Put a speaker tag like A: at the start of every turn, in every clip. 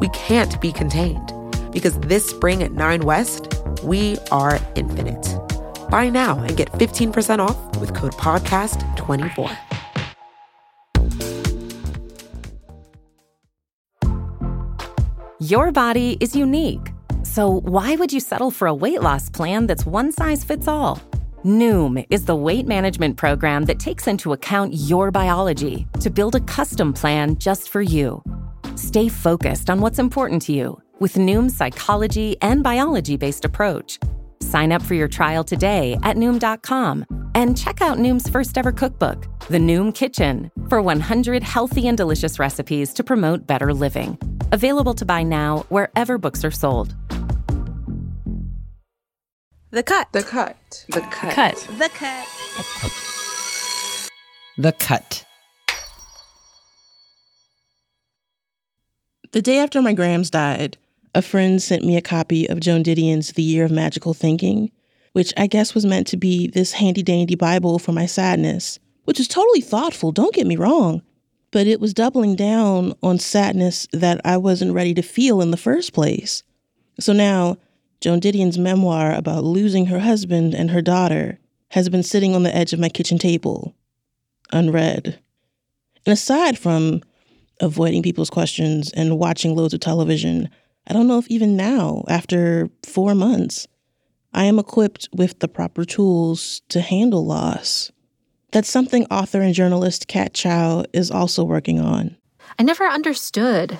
A: We can't be contained because this spring at Nine West, we are infinite. Buy now and get 15% off with code PODCAST24.
B: Your body is unique. So, why would you settle for a weight loss plan that's one size fits all? Noom is the weight management program that takes into account your biology to build a custom plan just for you. Stay focused on what's important to you with Noom's psychology and biology based approach. Sign up for your trial today at Noom.com and check out Noom's first ever cookbook, The Noom Kitchen, for 100 healthy and delicious recipes to promote better living. Available to buy now wherever books are sold.
C: The cut.
D: The cut.
E: The cut.
C: Cut. The cut.
F: The cut.
G: The day after my Grams died, a friend sent me a copy of Joan Didion's The Year of Magical Thinking, which I guess was meant to be this handy dandy Bible for my sadness, which is totally thoughtful, don't get me wrong. But it was doubling down on sadness that I wasn't ready to feel in the first place. So now, Joan Didion's memoir about losing her husband and her daughter has been sitting on the edge of my kitchen table, unread. And aside from avoiding people's questions and watching loads of television, I don't know if even now, after four months, I am equipped with the proper tools to handle loss. That's something author and journalist Kat Chow is also working on.
H: I never understood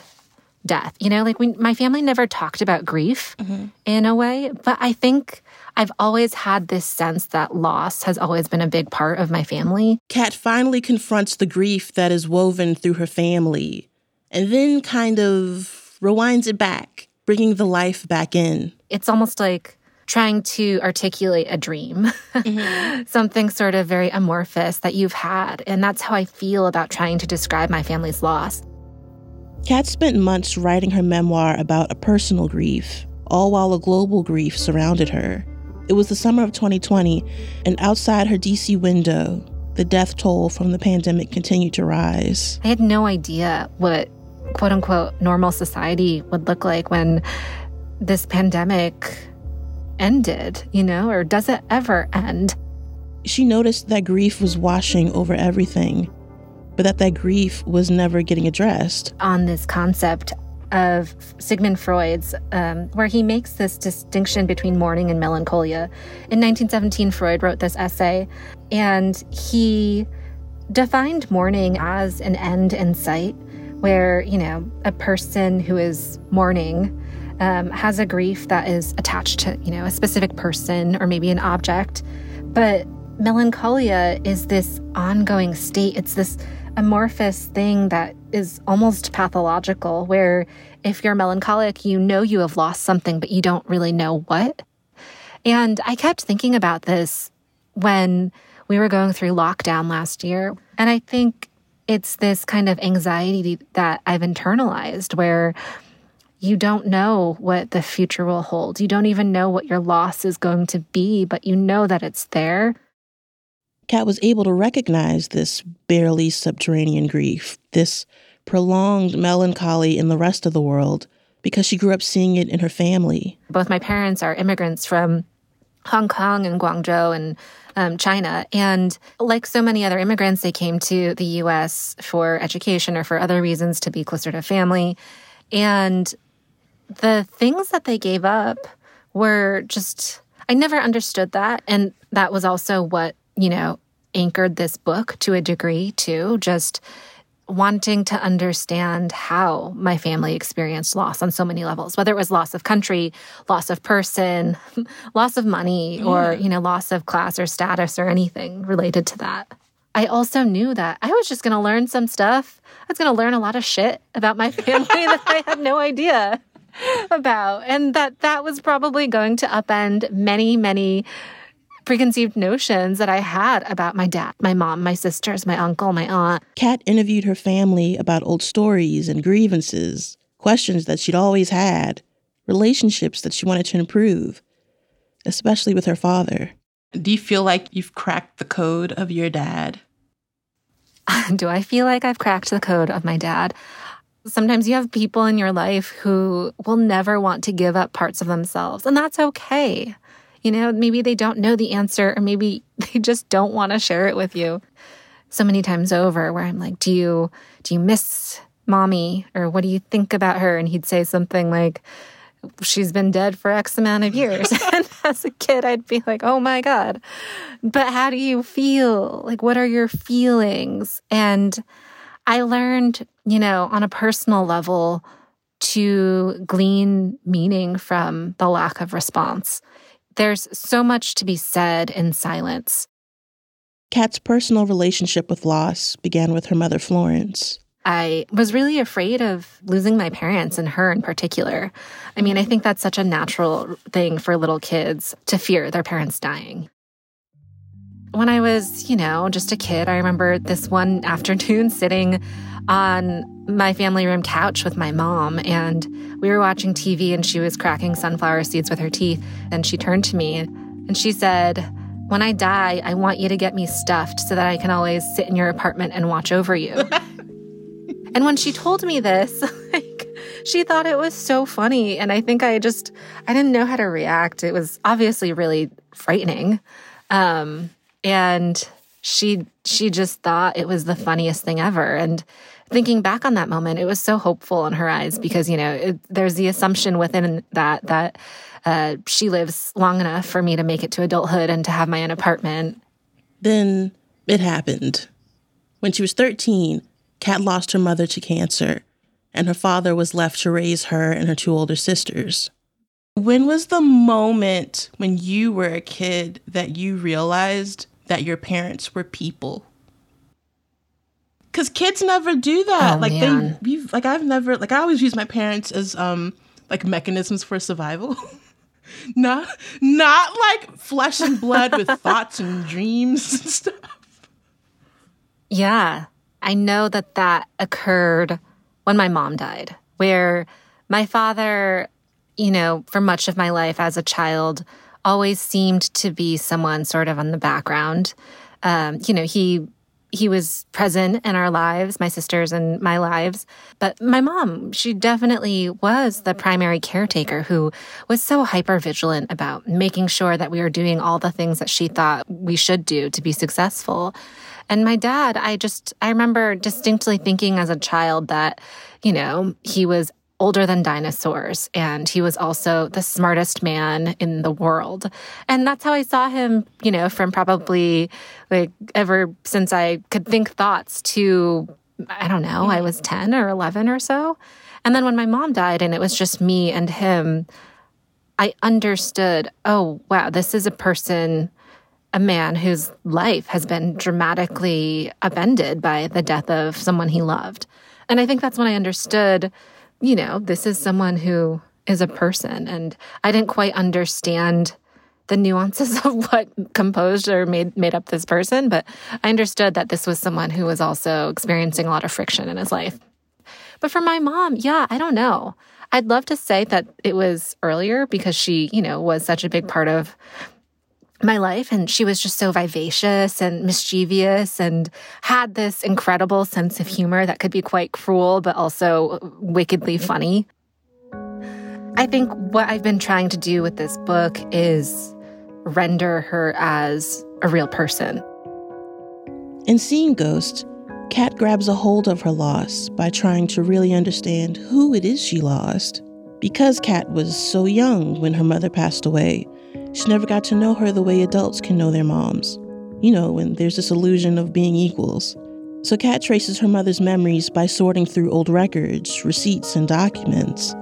H: death. You know, like we, my family never talked about grief mm-hmm. in a way, but I think I've always had this sense that loss has always been a big part of my family.
G: Kat finally confronts the grief that is woven through her family and then kind of rewinds it back, bringing the life back in.
H: It's almost like trying to articulate a dream, mm-hmm. something sort of very amorphous that you've had. And that's how I feel about trying to describe my family's loss.
G: Kat spent months writing her memoir about a personal grief, all while a global grief surrounded her. It was the summer of 2020, and outside her DC window, the death toll from the pandemic continued to rise.
H: I had no idea what quote unquote normal society would look like when this pandemic ended, you know, or does it ever end?
G: She noticed that grief was washing over everything but that that grief was never getting addressed.
H: On this concept of Sigmund Freud's, um, where he makes this distinction between mourning and melancholia. In 1917, Freud wrote this essay, and he defined mourning as an end in sight, where, you know, a person who is mourning um, has a grief that is attached to, you know, a specific person or maybe an object. But melancholia is this ongoing state. It's this amorphous thing that is almost pathological, where if you're melancholic, you know you have lost something, but you don't really know what. And I kept thinking about this when we were going through lockdown last year. And I think it's this kind of anxiety that I've internalized where you don't know what the future will hold. You don't even know what your loss is going to be, but you know that it's there.
G: Kat was able to recognize this barely subterranean grief, this prolonged melancholy in the rest of the world, because she grew up seeing it in her family.
H: Both my parents are immigrants from Hong Kong and Guangzhou and um, China. And like so many other immigrants, they came to the US for education or for other reasons to be closer to family. And the things that they gave up were just, I never understood that. And that was also what you know, anchored this book to a degree too, just wanting to understand how my family experienced loss on so many levels, whether it was loss of country, loss of person, loss of money, or, you know, loss of class or status or anything related to that. I also knew that I was just going to learn some stuff. I was going to learn a lot of shit about my family that I had no idea. about and that that was probably going to upend many many preconceived notions that I had about my dad, my mom, my sisters, my uncle, my aunt.
G: Kat interviewed her family about old stories and grievances, questions that she'd always had, relationships that she wanted to improve, especially with her father.
D: Do you feel like you've cracked the code of your dad?
H: Do I feel like I've cracked the code of my dad? Sometimes you have people in your life who will never want to give up parts of themselves, and that's okay. You know, maybe they don't know the answer, or maybe they just don't want to share it with you. So many times over, where I'm like, "Do you do you miss mommy, or what do you think about her?" And he'd say something like, she's been dead for X amount of years. and as a kid, I'd be like, oh my God. But how do you feel? Like, what are your feelings? And I learned, you know, on a personal level to glean meaning from the lack of response. There's so much to be said in silence.
G: Kat's personal relationship with loss began with her mother, Florence.
H: I was really afraid of losing my parents and her in particular. I mean, I think that's such a natural thing for little kids to fear their parents dying. When I was, you know, just a kid, I remember this one afternoon sitting on my family room couch with my mom, and we were watching TV, and she was cracking sunflower seeds with her teeth. And she turned to me and she said, When I die, I want you to get me stuffed so that I can always sit in your apartment and watch over you. And when she told me this, like she thought it was so funny and I think I just I didn't know how to react. It was obviously really frightening. Um and she she just thought it was the funniest thing ever and thinking back on that moment it was so hopeful in her eyes because you know it, there's the assumption within that that uh, she lives long enough for me to make it to adulthood and to have my own apartment
G: then it happened when she was 13 Kat lost her mother to cancer, and her father was left to raise her and her two older sisters.
D: When was the moment when you were a kid that you realized that your parents were people? Cause kids never do that.
H: Oh,
D: like
H: man.
D: they, we've, like I've never, like I always use my parents as um like mechanisms for survival. not, not like flesh and blood with thoughts and dreams and stuff.
H: Yeah. I know that that occurred when my mom died, where my father, you know, for much of my life as a child, always seemed to be someone sort of on the background. Um, you know, he he was present in our lives, my sisters and my lives. But my mom, she definitely was the primary caretaker who was so hyper vigilant about making sure that we were doing all the things that she thought we should do to be successful. And my dad, I just, I remember distinctly thinking as a child that, you know, he was older than dinosaurs and he was also the smartest man in the world. And that's how I saw him, you know, from probably like ever since I could think thoughts to, I don't know, I was 10 or 11 or so. And then when my mom died and it was just me and him, I understood, oh, wow, this is a person a man whose life has been dramatically upended by the death of someone he loved. And I think that's when I understood, you know, this is someone who is a person. And I didn't quite understand the nuances of what composed or made made up this person, but I understood that this was someone who was also experiencing a lot of friction in his life. But for my mom, yeah, I don't know. I'd love to say that it was earlier because she, you know, was such a big part of my life and she was just so vivacious and mischievous and had this incredible sense of humor that could be quite cruel but also wickedly funny. I think what I've been trying to do with this book is render her as a real person.
G: In Seeing Ghosts, Kat grabs a hold of her loss by trying to really understand who it is she lost. Because Kat was so young when her mother passed away, she never got to know her the way adults can know their moms. You know, when there's this illusion of being equals. So Kat traces her mother's memories by sorting through old records, receipts, and documents,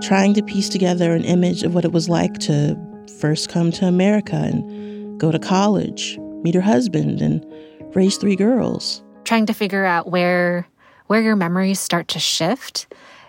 G: trying to piece together an image of what it was like to first come to America and go to college, meet her husband, and raise three girls.
H: Trying to figure out where where your memories start to shift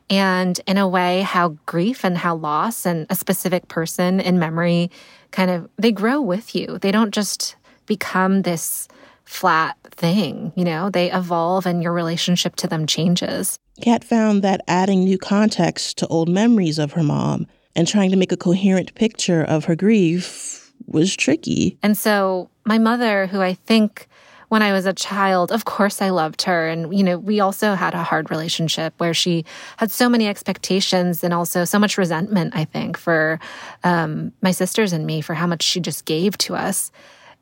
H: And in a way, how grief and how loss and a specific person in memory kind of they grow with you. They don't just become this flat thing, you know, they evolve and your relationship to them changes.
G: Kat found that adding new context to old memories of her mom and trying to make a coherent picture of her grief was tricky.
H: And so, my mother, who I think when I was a child, of course I loved her. And, you know, we also had a hard relationship where she had so many expectations and also so much resentment, I think, for um, my sisters and me for how much she just gave to us.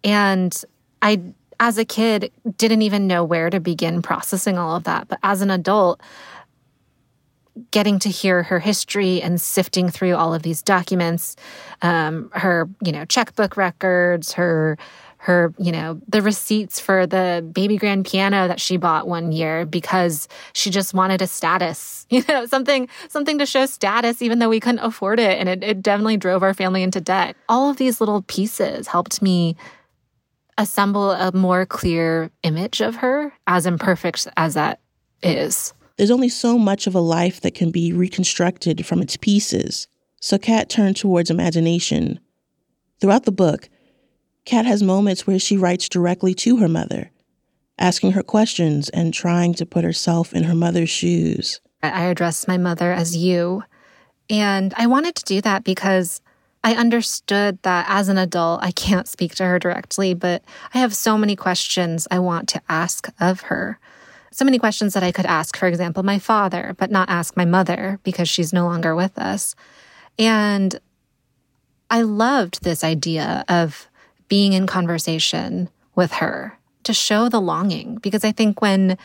H: And I as a kid, didn't even know where to begin processing all of that. But as an adult, getting to hear her history and sifting through all of these documents, um, her, you know, checkbook records, her, her, you know, the receipts for the baby grand piano that she bought one year because she just wanted a status, you know, something, something to show status, even though we couldn't afford it. And it, it definitely drove our family into debt. All of these little pieces helped me assemble a more clear image of her, as imperfect as that is.
G: There's only so much of a life that can be reconstructed from its pieces. So Kat turned towards imagination. Throughout the book, Kat has moments where she writes directly to her mother, asking her questions and trying to put herself in her mother's shoes.
H: I address my mother as you. And I wanted to do that because I understood that as an adult, I can't speak to her directly, but I have so many questions I want to ask of her. So many questions that I could ask, for example, my father, but not ask my mother because she's no longer with us. And I loved this idea of being in conversation with her to show the longing because I think when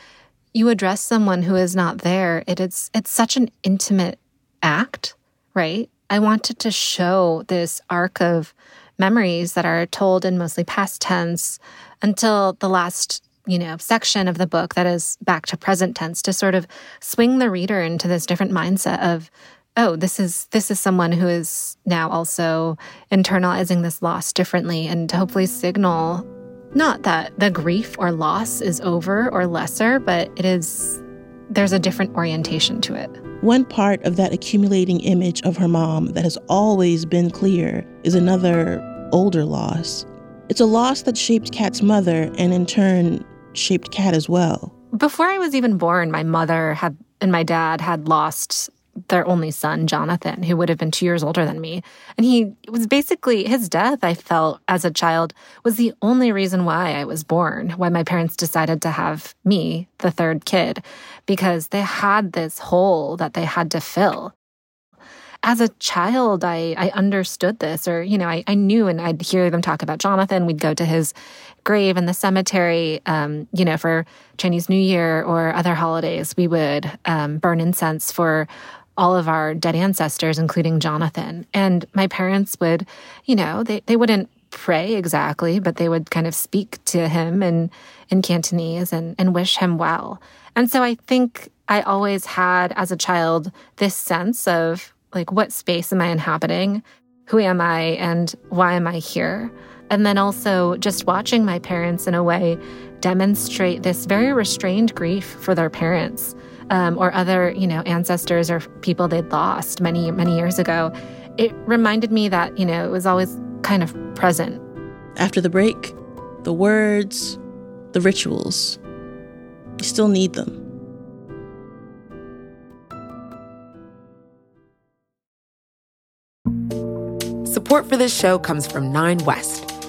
H: you address someone who is not there, it is it's such an intimate act, right? I wanted to show this arc of memories that are told in mostly past tense until the last you know section of the book that is back to present tense to sort of swing the reader into this different mindset of oh this is this is someone who is now also internalizing this loss differently and to hopefully signal not that the grief or loss is over or lesser but it is there's a different orientation to it
G: one part of that accumulating image of her mom that has always been clear is another older loss. It's a loss that shaped Kat's mother and in turn shaped Kat as well.
H: Before I was even born, my mother had and my dad had lost their only son, Jonathan, who would have been two years older than me. And he was basically his death, I felt as a child, was the only reason why I was born, why my parents decided to have me, the third kid, because they had this hole that they had to fill. As a child, I, I understood this, or, you know, I, I knew and I'd hear them talk about Jonathan. We'd go to his grave in the cemetery, um, you know, for Chinese New Year or other holidays. We would um, burn incense for all of our dead ancestors, including Jonathan. And my parents would, you know, they, they wouldn't pray exactly, but they would kind of speak to him in, in Cantonese and, and wish him well. And so I think I always had, as a child, this sense of like, what space am I inhabiting? Who am I? And why am I here? And then also just watching my parents in a way demonstrate this very restrained grief for their parents um, or other, you know, ancestors or people they'd lost many, many years ago, it reminded me that, you know, it was always kind of present.
G: After the break, the words, the rituals, you still need them.
A: Support for this show comes from Nine West.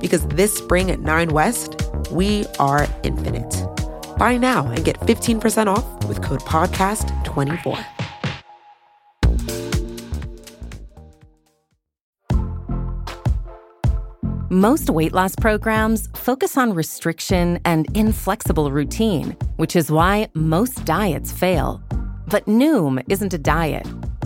A: because this spring at 9 West, we are infinite. Buy now and get 15% off with code PODCAST24.
B: Most weight loss programs focus on restriction and inflexible routine, which is why most diets fail. But Noom isn't a diet.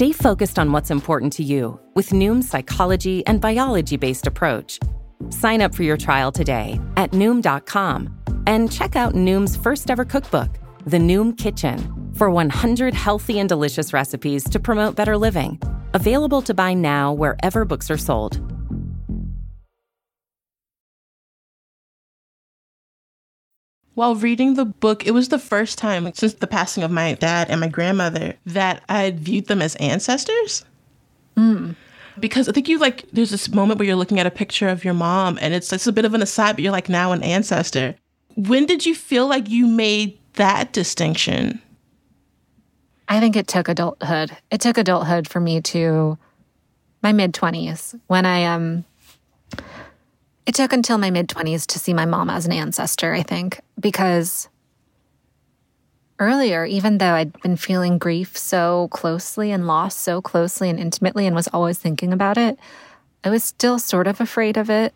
B: Stay focused on what's important to you with Noom's psychology and biology based approach. Sign up for your trial today at Noom.com and check out Noom's first ever cookbook, The Noom Kitchen, for 100 healthy and delicious recipes to promote better living. Available to buy now wherever books are sold.
G: While reading the book, it was the first time since the passing of my dad and my grandmother that I had viewed them as ancestors. Because I think you like, there's this moment where you're looking at a picture of your mom and it's, it's a bit of an aside, but you're like now an ancestor. When did you feel like you made that distinction?
H: I think it took adulthood. It took adulthood for me to my mid 20s when I um it took until my mid 20s to see my mom as an ancestor, I think, because earlier even though I'd been feeling grief so closely and loss so closely and intimately and was always thinking about it, I was still sort of afraid of it.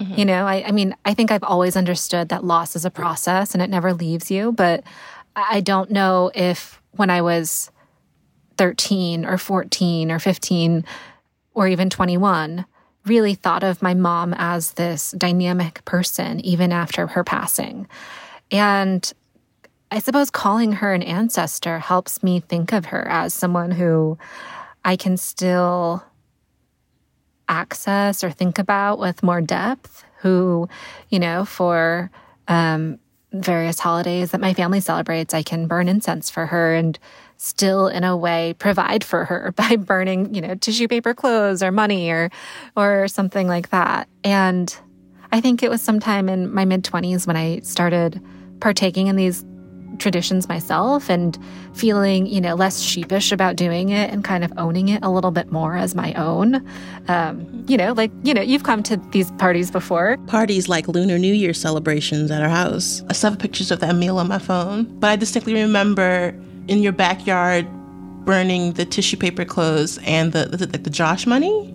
H: Mm-hmm. You know, I, I mean, I think I've always understood that loss is a process and it never leaves you, but I don't know if when I was 13 or 14 or 15 or even 21 really thought of my mom as this dynamic person even after her passing. And I suppose calling her an ancestor helps me think of her as someone who I can still access or think about with more depth, who, you know, for um, various holidays that my family celebrates, I can burn incense for her and still in a way provide for her by burning, you know, tissue paper clothes or money or or something like that. And I think it was sometime in my mid 20s when I started partaking in these traditions myself and feeling, you know, less sheepish about doing it and kind of owning it a little bit more as my own. Um, you know, like, you know, you've come to these parties before.
I: Parties like Lunar New Year celebrations at our house.
G: I still have pictures of that meal on my phone, but I distinctly remember in your backyard burning the tissue paper clothes and the, the, the joss money.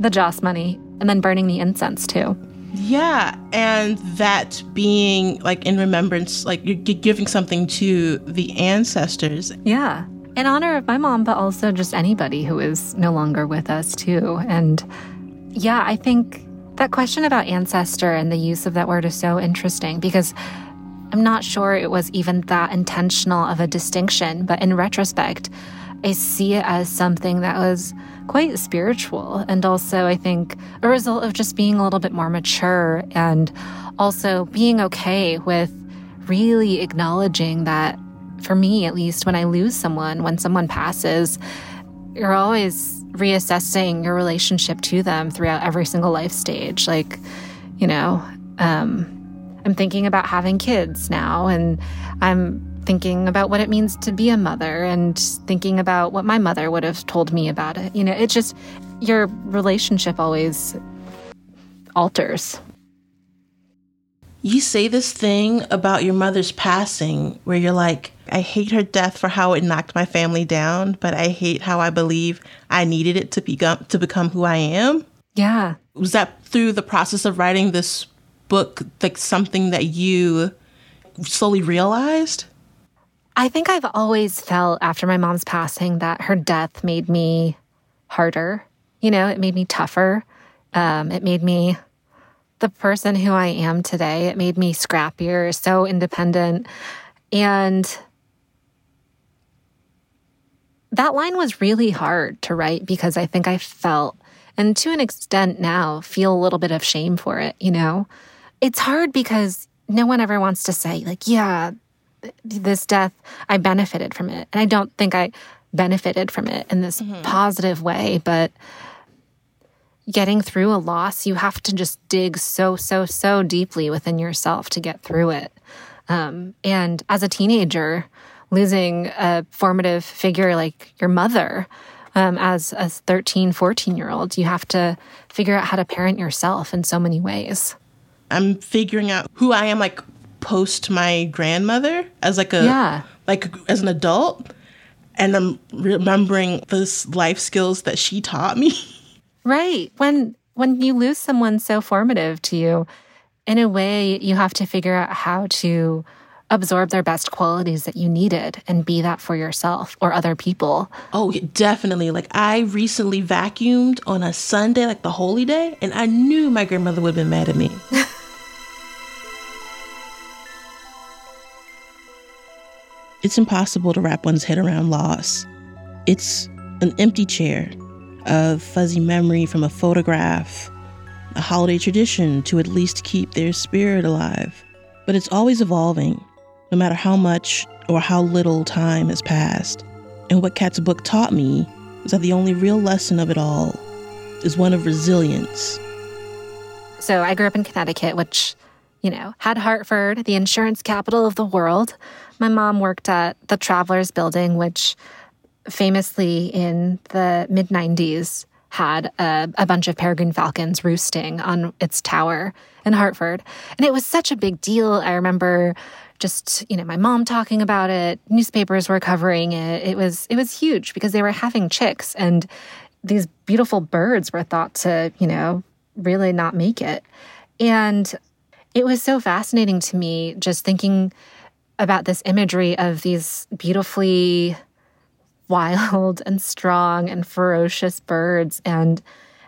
H: the joss money, and then burning the incense too.
G: Yeah, and that being like in remembrance, like you're gi- giving something to the ancestors.
H: Yeah. In honor of my mom, but also just anybody who is no longer with us too. And yeah, I think that question about ancestor and the use of that word is so interesting because I'm not sure it was even that intentional of a distinction, but in retrospect, I see it as something that was quite spiritual and also, I think, a result of just being a little bit more mature and also being okay with really acknowledging that, for me at least, when I lose someone, when someone passes, you're always reassessing your relationship to them throughout every single life stage. Like, you know, um, I'm thinking about having kids now, and I'm thinking about what it means to be a mother and thinking about what my mother would have told me about it. You know, it's just your relationship always alters.
G: You say this thing about your mother's passing where you're like, I hate her death for how it knocked my family down, but I hate how I believe I needed it to become to become who I am.
H: Yeah.
G: Was that through the process of writing this book like something that you slowly realized?
H: I think I've always felt after my mom's passing that her death made me harder. You know, it made me tougher. Um, it made me the person who I am today. It made me scrappier, so independent. And that line was really hard to write because I think I felt, and to an extent now, feel a little bit of shame for it, you know? It's hard because no one ever wants to say, like, yeah, this death, I benefited from it. And I don't think I benefited from it in this positive way, but getting through a loss, you have to just dig so, so, so deeply within yourself to get through it. Um, and as a teenager, losing a formative figure like your mother um, as a 13, 14 year old. You have to figure out how to parent yourself in so many ways.
D: I'm figuring out who I am like post my grandmother as like a
H: Yeah.
D: like as an adult and I'm remembering those life skills that she taught me.
H: Right. When when you lose someone so formative to you, in a way you have to figure out how to absorb their best qualities that you needed and be that for yourself or other people.
D: Oh, definitely. Like I recently vacuumed on a Sunday, like the holy day, and I knew my grandmother would have been mad at me.
G: It's impossible to wrap one's head around loss. It's an empty chair, of fuzzy memory from a photograph, a holiday tradition to at least keep their spirit alive. But it's always evolving, no matter how much or how little time has passed. And what Kat's book taught me is that the only real lesson of it all is one of resilience.
H: So I grew up in Connecticut, which, you know, had Hartford, the insurance capital of the world. My mom worked at the Travelers Building, which famously in the mid 90s had a, a bunch of peregrine falcons roosting on its tower in Hartford. And it was such a big deal. I remember just, you know, my mom talking about it, newspapers were covering it. It was it was huge because they were having chicks and these beautiful birds were thought to, you know, really not make it. And it was so fascinating to me just thinking about this imagery of these beautifully wild and strong and ferocious birds and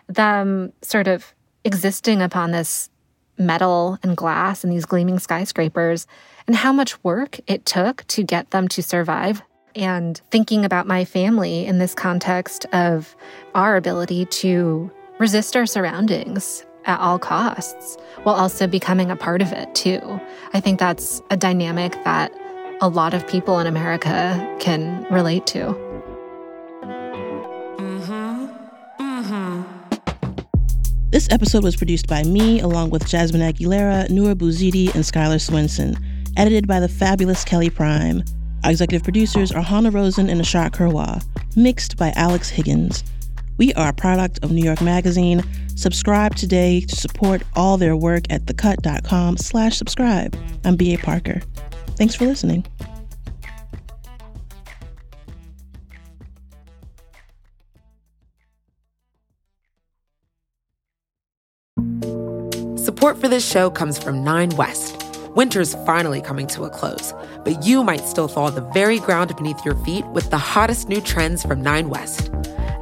H: them sort of existing upon this metal and glass and these gleaming skyscrapers and how much work it took to get them to survive. And thinking about my family in this context of our ability to resist our surroundings at all costs while also becoming a part of it too. I think that's a dynamic that a lot of people in America can relate to. Mm-hmm. Mm-hmm.
G: This episode was produced by me, along with Jasmine Aguilera, Noor Bouzidi, and Skylar Swenson, Edited by the fabulous Kelly Prime. Our executive producers are Hanna Rosin and Ashok Kurwa. Mixed by Alex Higgins. We are a product of New York Magazine. Subscribe today to support all their work at thecut.com slash subscribe. I'm B.A. Parker. Thanks for listening.
A: Support for this show comes from Nine West. Winter's finally coming to a close, but you might still thaw the very ground beneath your feet with the hottest new trends from Nine West.